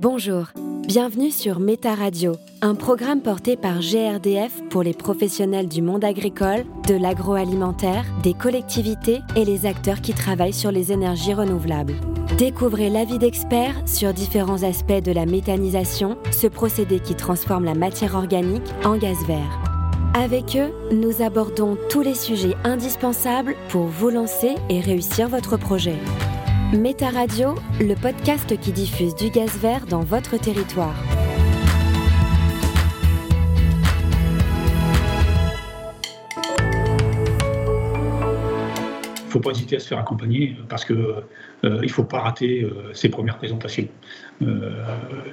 Bonjour, bienvenue sur Méta Radio, un programme porté par GRDF pour les professionnels du monde agricole, de l'agroalimentaire, des collectivités et les acteurs qui travaillent sur les énergies renouvelables. Découvrez l'avis d'experts sur différents aspects de la méthanisation, ce procédé qui transforme la matière organique en gaz vert. Avec eux, nous abordons tous les sujets indispensables pour vous lancer et réussir votre projet. Méta Radio, le podcast qui diffuse du gaz vert dans votre territoire. Il ne faut pas hésiter à se faire accompagner parce qu'il euh, ne faut pas rater euh, ses premières présentations. Euh,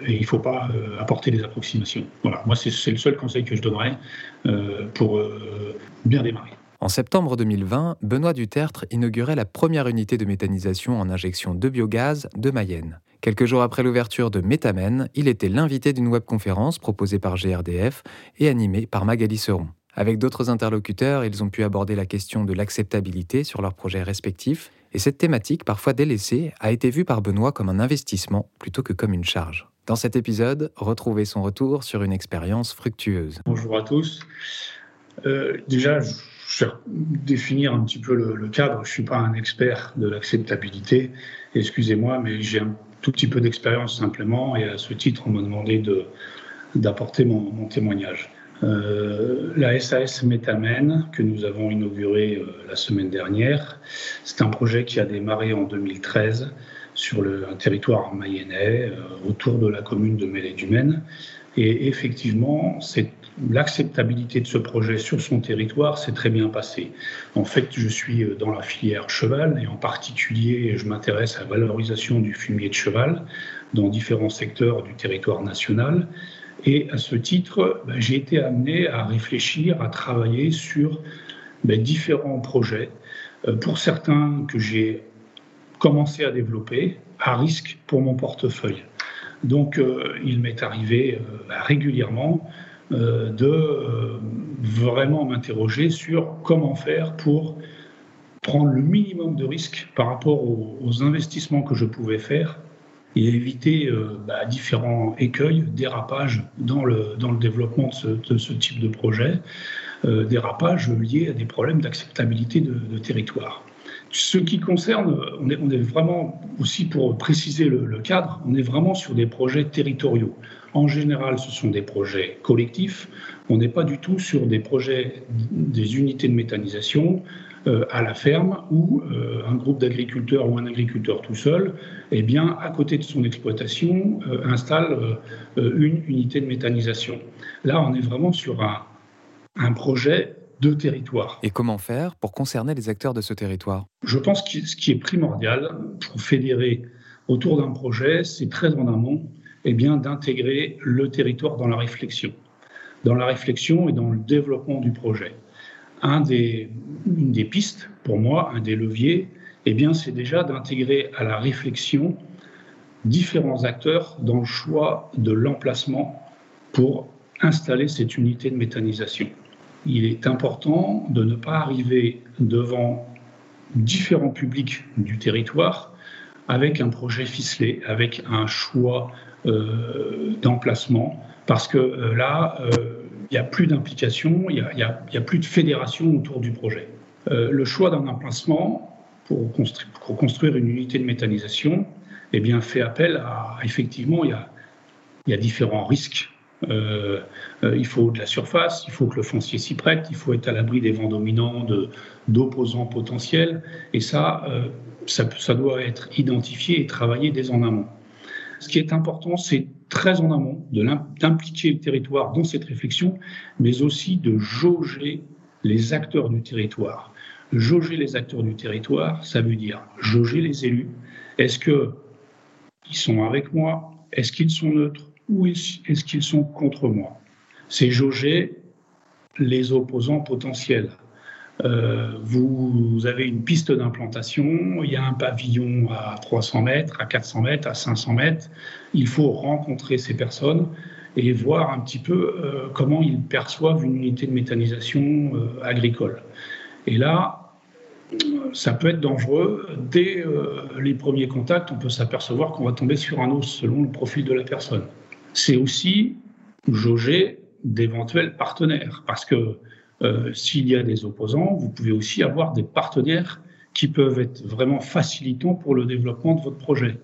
et il ne faut pas apporter des approximations. Voilà, moi c'est le seul conseil que je donnerais pour bien démarrer. En septembre 2020, Benoît Dutertre inaugurait la première unité de méthanisation en injection de biogaz de Mayenne. Quelques jours après l'ouverture de Métamen, il était l'invité d'une webconférence proposée par GRDF et animée par Magali Seron. Avec d'autres interlocuteurs, ils ont pu aborder la question de l'acceptabilité sur leurs projets respectifs, et cette thématique, parfois délaissée, a été vue par Benoît comme un investissement plutôt que comme une charge. Dans cet épisode, retrouvez son retour sur une expérience fructueuse. Bonjour à tous. Euh, déjà, vais définir un petit peu le, cadre. Je ne suis pas un expert de l'acceptabilité, excusez-moi, mais j'ai un tout petit peu d'expérience simplement, et à ce titre, on m'a demandé d'apporter mon, témoignage. Euh, la SAS Metamen, que nous avons inaugurée euh, la semaine dernière, c'est un projet qui a démarré en 2013 sur le, un territoire mayennais, euh, autour de la commune de Mêlée-du-Maine. Et effectivement, c'est l'acceptabilité de ce projet sur son territoire s'est très bien passée. En fait, je suis euh, dans la filière cheval et en particulier, je m'intéresse à la valorisation du fumier de cheval dans différents secteurs du territoire national. Et à ce titre, ben, j'ai été amené à réfléchir, à travailler sur ben, différents projets. Euh, pour certains que j'ai commencé à développer, à risque pour mon portefeuille. Donc, euh, il m'est arrivé ben, régulièrement de euh, vraiment m'interroger sur comment faire pour prendre le minimum de risques par rapport aux, investissements que je pouvais faire et éviter euh, bah, différents écueils, dérapages dans le, dans le développement de ce, type de projet, dérapages liés à des problèmes d'acceptabilité de, territoire. Ce qui concerne, on est, vraiment aussi pour préciser le, cadre, on est vraiment sur des projets territoriaux. En général, ce sont des projets collectifs. On n'est pas du tout sur des projets, des unités de méthanisation euh, à la ferme où euh, un groupe d'agriculteurs ou un agriculteur tout seul, eh bien, à côté de son exploitation, euh, installe une unité de méthanisation. Là, on est vraiment sur un, un projet de territoire. Et comment faire pour concerner les acteurs de ce territoire? Je pense que ce qui est primordial pour fédérer autour d'un projet, c'est très en amont eh bien, d'intégrer le territoire dans la réflexion, dans la réflexion et dans le développement du projet. Une des pistes, pour moi, un des leviers, eh bien, c'est déjà d'intégrer à la réflexion différents acteurs dans le choix de l'emplacement pour installer cette unité de méthanisation. Il est important de ne pas arriver devant différents publics du territoire avec un projet ficelé, avec un choix d'emplacement, parce que euh, là, euh, il n'y a plus d'implication, il n'y a, plus de fédération autour du projet. le choix d'un emplacement pour construire, une unité de méthanisation eh bien, fait appel à, effectivement, il y a, y a différents risques. il faut de la surface, il faut que le foncier s'y prête, il faut être à l'abri des vents dominants, d'opposants potentiels, et ça, ça, doit être identifié et travaillé dès en amont. Ce qui est important, c'est très en amont d'impliquer le territoire dans cette réflexion, mais aussi de jauger les acteurs du territoire. Jauger les acteurs du territoire, ça veut dire jauger les élus. Est-ce qu'ils sont avec moi? Est-ce qu'ils sont neutres? Ou est-ce qu'ils sont contre moi? C'est jauger les opposants potentiels. Euh, vous avez une piste d'implantation, il y a un pavillon à 300 mètres, à 400 mètres, à 500 mètres. Il faut rencontrer ces personnes et voir un petit peu euh, comment ils perçoivent une unité de méthanisation euh, agricole. Et là, ça peut être dangereux. Dès les premiers contacts, on peut s'apercevoir qu'on va tomber sur un os selon le profil de la personne. C'est aussi jauger d'éventuels partenaires, parce que s'il y a des opposants, vous pouvez aussi avoir des partenaires qui peuvent être vraiment facilitants pour le développement de votre projet.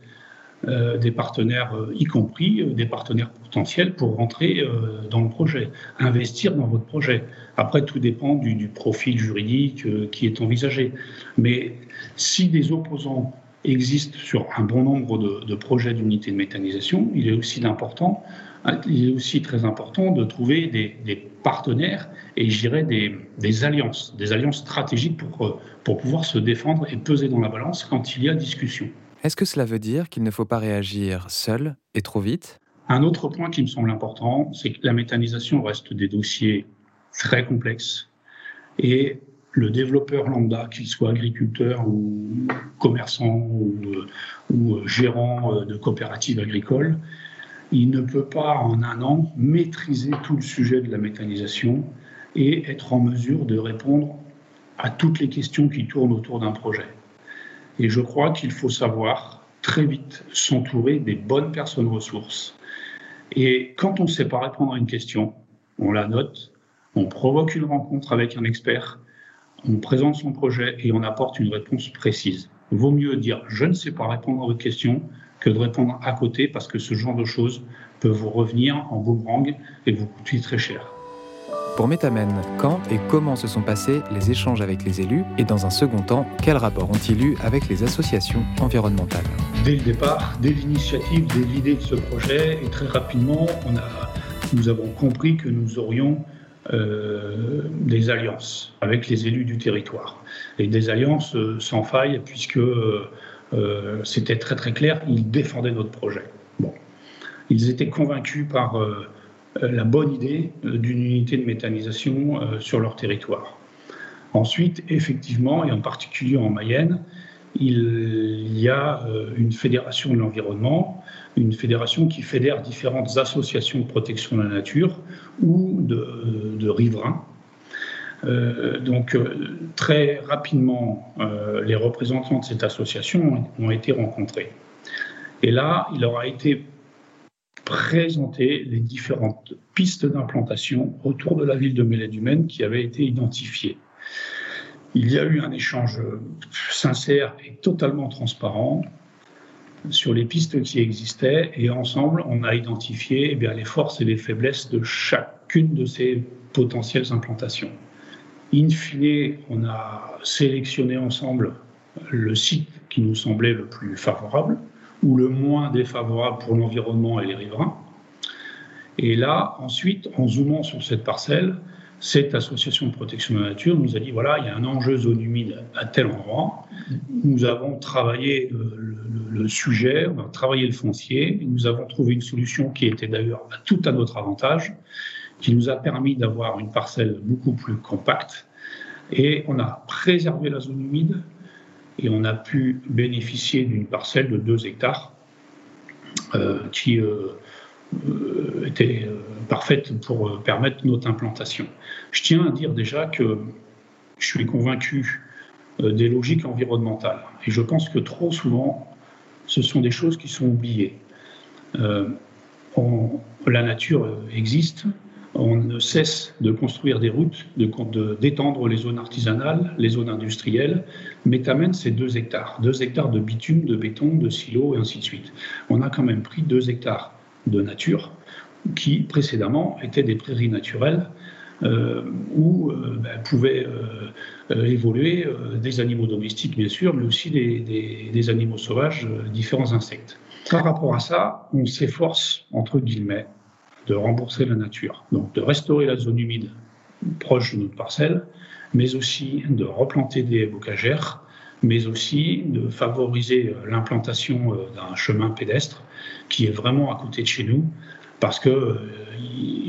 Euh, des partenaires, euh, y compris euh, des partenaires potentiels pour rentrer dans le projet, investir dans votre projet. Après, tout dépend du, profil juridique qui est envisagé. Mais si des opposants existent sur un bon nombre de, projets d'unités de méthanisation, il est aussi important, il est aussi très important de trouver des, partenaires et je dirais des, des, alliances, des alliances stratégiques pour, pour pouvoir se défendre et peser dans la balance quand il y a discussion. Est-ce que cela veut dire qu'il ne faut pas réagir seul et trop vite? Un autre point qui me semble important, c'est que la méthanisation reste des dossiers très complexes et le développeur lambda, qu'il soit agriculteur ou commerçant ou, ou gérant de coopérative agricole, il ne peut pas en un an maîtriser tout le sujet de la méthanisation et être en mesure de répondre à toutes les questions qui tournent autour d'un projet. Et je crois qu'il faut savoir très vite s'entourer des bonnes personnes ressources. Et quand on ne sait pas répondre à une question, on la note, on provoque une rencontre avec un expert, on présente son projet et on apporte une réponse précise. Vaut mieux dire je ne sais pas répondre à votre question que de répondre à côté parce que ce genre de choses peut vous revenir en boomerang et vous coûter très cher. Pour Métamen, quand et comment se sont passés les échanges avec les élus et dans un second temps, quels rapports ont-ils eu avec les associations environnementales? Dès le départ, dès l'initiative, dès l'idée de ce projet, et très rapidement, on a, nous avons compris que nous aurions euh, des alliances avec les élus du territoire. Et des alliances euh, sans faille, puisque euh, c'était très très clair, ils défendaient notre projet. Ils étaient convaincus par euh, la bonne idée euh, d'une unité de méthanisation euh, sur leur territoire. Ensuite, effectivement, et en particulier en Mayenne, il y a une fédération de l'environnement, une fédération qui fédère différentes associations de protection de la nature ou de, riverains. Donc très rapidement, les représentants de cette association ont été rencontrés. Et là, il aura été présenter les différentes pistes d'implantation autour de la ville de Mélède-Humaine qui avaient été identifiées. Il y a eu un échange sincère et totalement transparent sur les pistes qui existaient et ensemble, on a identifié eh les forces et les faiblesses de chacune de ces potentielles implantations. In fine, on a sélectionné ensemble le site qui nous semblait le plus favorable ou le moins défavorable pour l'environnement et les riverains. Et là, ensuite, en zoomant sur cette parcelle, cette association de protection de la nature nous a dit voilà, il y a un enjeu zone humide à tel endroit. Nous avons travaillé euh, le, sujet, on a travaillé le foncier, nous avons trouvé une solution qui était d'ailleurs tout à notre avantage, qui nous a permis d'avoir une parcelle beaucoup plus compacte. Et on a préservé la zone humide, et on a pu bénéficier d'une parcelle de 2 hectares euh, qui euh, euh, était parfaite pour permettre notre implantation. Je tiens à dire déjà que je suis convaincu des logiques environnementales et je pense que trop souvent, ce sont des choses qui sont oubliées. la nature existe, on ne cesse de construire des routes, d'étendre les zones artisanales, les zones industrielles. Métamène, c'est deux hectares. Deux hectares de bitume, de béton, de silos et ainsi de suite. On a quand même pris deux hectares de nature qui précédemment étaient des prairies naturelles euh, où euh, ben, pouvaient euh, évoluer des animaux domestiques, bien sûr, mais aussi des animaux sauvages, différents insectes. Par rapport à ça, on s'efforce, entre guillemets, de rembourser la nature, donc de restaurer la zone humide proche de notre parcelle, mais aussi de replanter des bocagères, mais aussi de favoriser euh, l'implantation euh, d'un chemin pédestre qui est vraiment à côté de chez nous, parce que, euh,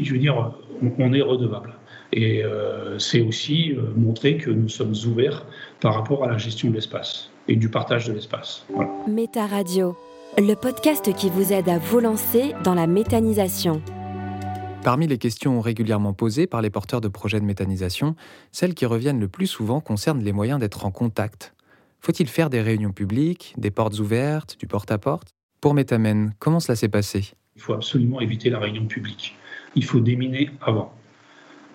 je veux dire, on est redevable. Et c'est aussi montrer que nous sommes ouverts par rapport à la gestion de l'espace et du partage de l'espace. Méta Radio, le podcast qui vous aide à vous lancer dans la méthanisation. Parmi les questions régulièrement posées par les porteurs de projets de méthanisation, celles qui reviennent le plus souvent concernent les moyens d'être en contact. Faut-il faire des réunions publiques, des portes ouvertes, du porte-à-porte? Pour Métamène, comment cela s'est passé? Il faut absolument éviter la réunion publique. Il faut déminer avant.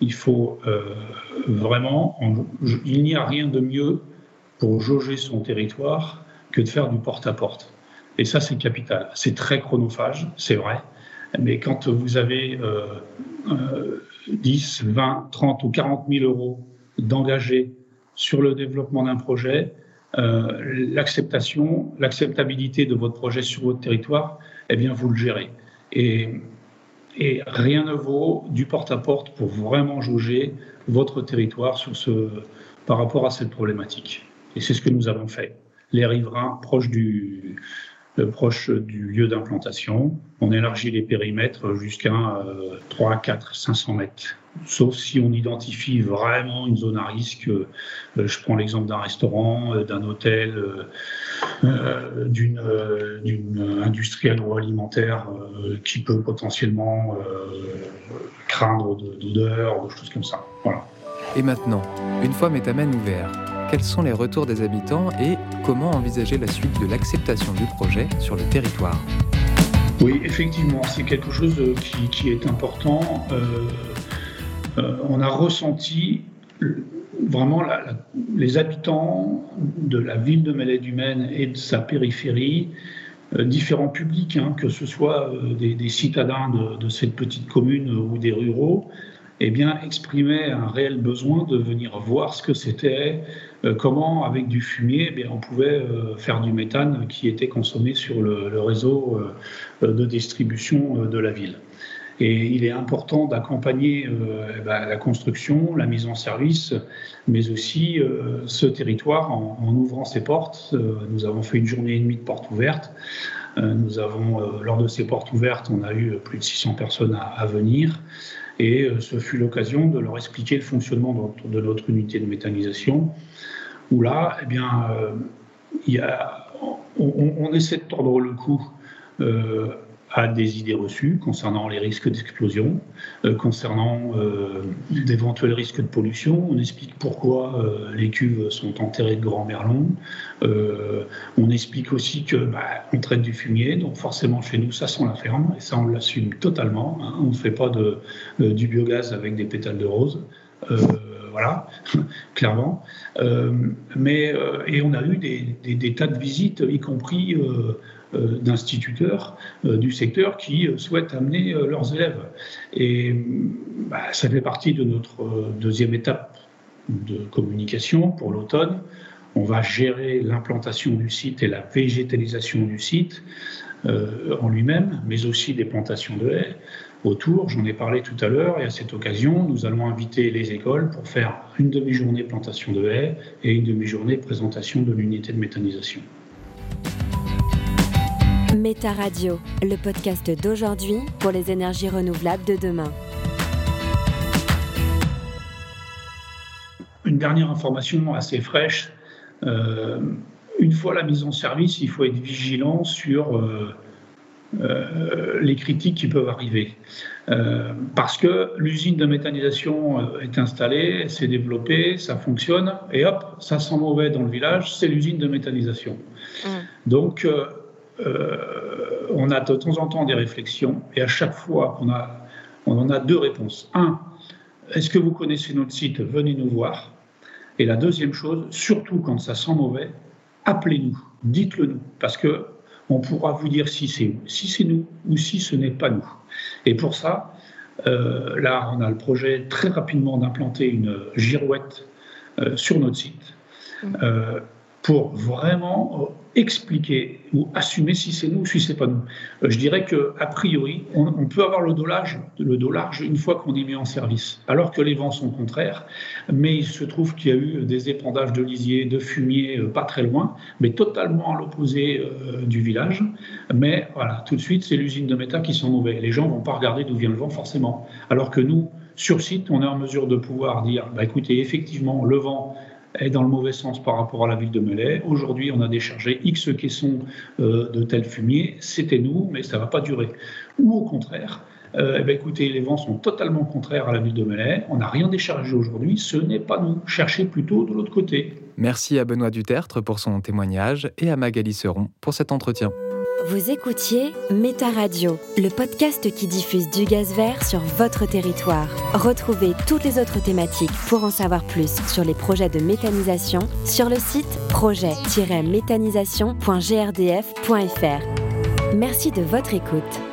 Il faut euh, vraiment. il n'y a rien de mieux pour jauger son territoire que de faire du porte-à-porte. Et ça, c'est capital. C'est très chronophage, c'est vrai. Mais quand vous avez euh, 10, 20, 30 ou 40 000 euros d'engagés sur le développement d'un projet, euh, l'acceptation, l'acceptabilité de votre projet sur votre territoire, eh bien, vous le gérez. Et, rien ne vaut du porte-à-porte pour vraiment jauger votre territoire par rapport à cette problématique. Et c'est ce que nous avons fait. Les riverains proches du, proche du lieu d'implantation. On élargit les périmètres jusqu'à 3, 4, 500 mètres. Sauf si on identifie vraiment une zone à risque. Euh, je prends l'exemple d'un restaurant, euh, d'un hôtel, euh, d'une industrie agroalimentaire qui peut potentiellement craindre d'odeur, de choses comme ça. Voilà. Et maintenant, une fois Métamène ouvert, quels sont les retours des habitants et comment envisager la suite de l'acceptation du projet sur le territoire? Oui, effectivement, c'est quelque chose euh, qui, est important. Euh, euh, on a ressenti vraiment les habitants de la ville de Mêlée du Maine et de sa périphérie, différents publics, hein, que ce soit des, citadins de, cette petite commune ou des ruraux, eh bien, exprimaient un réel besoin de venir voir ce que c'était, euh, comment, avec du fumier, eh on pouvait euh, faire du méthane qui était consommé sur le, réseau euh, de distribution de la ville. Et il est important d'accompagner eh ben, la construction, la mise en service, mais aussi ce territoire en, ouvrant ses portes. nous avons fait une journée et demie de portes ouvertes. nous avons, lors de ces portes ouvertes, on a eu plus de 600 personnes à, venir. Et ce fut l'occasion de leur expliquer le fonctionnement de notre unité de méthanisation, où là, eh bien, euh, on, essaie de tordre le cou euh, à des idées reçues concernant les risques d'explosion, euh, concernant d'éventuels risques de pollution. On explique pourquoi les cuves sont enterrées de grands merlons. on explique aussi que bah, on traite du fumier, donc forcément chez nous ça sent la ferme et ça on l'assume totalement. Hein. On ne fait pas du biogaz avec des pétales de rose voilà, clairement. Euh, mais, euh, et on a eu des, tas de visites, y compris euh, d'instituteurs du secteur qui souhaitent amener leurs élèves. Et bah, ça fait partie de notre deuxième étape de communication pour l'automne. On va gérer l'implantation du site et la végétalisation du site en lui-même, mais aussi des plantations de haies autour. J'en ai parlé tout à l'heure et à cette occasion, nous allons inviter les écoles pour faire une demi-journée plantation de haies et une demi-journée présentation de l'unité de méthanisation. Méta Radio, le podcast d'aujourd'hui pour les énergies renouvelables de demain. Une dernière information assez fraîche. Euh, une fois la mise en service, il faut être vigilant sur euh, euh, les critiques qui peuvent arriver. Euh, parce que l'usine de méthanisation est installée, s'est développée, ça fonctionne, et hop, ça sent mauvais dans le village, c'est l'usine de méthanisation. Mm. Donc, on a de temps en temps des réflexions, et à chaque fois, on, a, on en a deux réponses. Un, est-ce que vous connaissez notre site? Venez nous voir. Et la deuxième chose, surtout quand ça sent mauvais, appelez-nous, dites-le nous, parce que on pourra vous dire si c'est si c'est nous ou si ce n'est pas nous. Et pour ça, euh, là, on a le projet très rapidement d'implanter une girouette euh, sur notre site. Mmh. Pour vraiment euh, expliquer ou assumer si c'est nous ou si c'est pas nous. Euh, je dirais que a priori, on, peut avoir le dos une fois qu'on est mis en service, alors que les vents sont contraires. Mais il se trouve qu'il y a eu des épandages de lisier, de fumier euh, pas très loin, mais totalement à l'opposé du village. Mais voilà, tout de suite, c'est l'usine de méta qui sont mauvais. Les gens vont pas regarder d'où vient le vent forcément, alors que nous, sur site, on est en mesure de pouvoir dire, bah, écoutez, effectivement, le vent est dans le mauvais sens par rapport à la ville de Melay. Aujourd'hui, on a déchargé X caissons euh, de tel fumier, c'était nous, mais ça ne va pas durer. Ou au contraire, euh, eh ben, écoutez, les vents sont totalement contraires à la ville de Melay. On n'a rien déchargé aujourd'hui. Ce n'est pas nous. Cherchez plutôt de l'autre côté. Merci à Benoît Dutertre pour son témoignage et à Magali Seron pour cet entretien. Vous écoutiez Méta Radio, le podcast qui diffuse du gaz vert sur votre territoire. Retrouvez toutes les autres thématiques pour en savoir plus sur les projets de méthanisation sur le site projet-méthanisation.grdf.fr. Merci de votre écoute.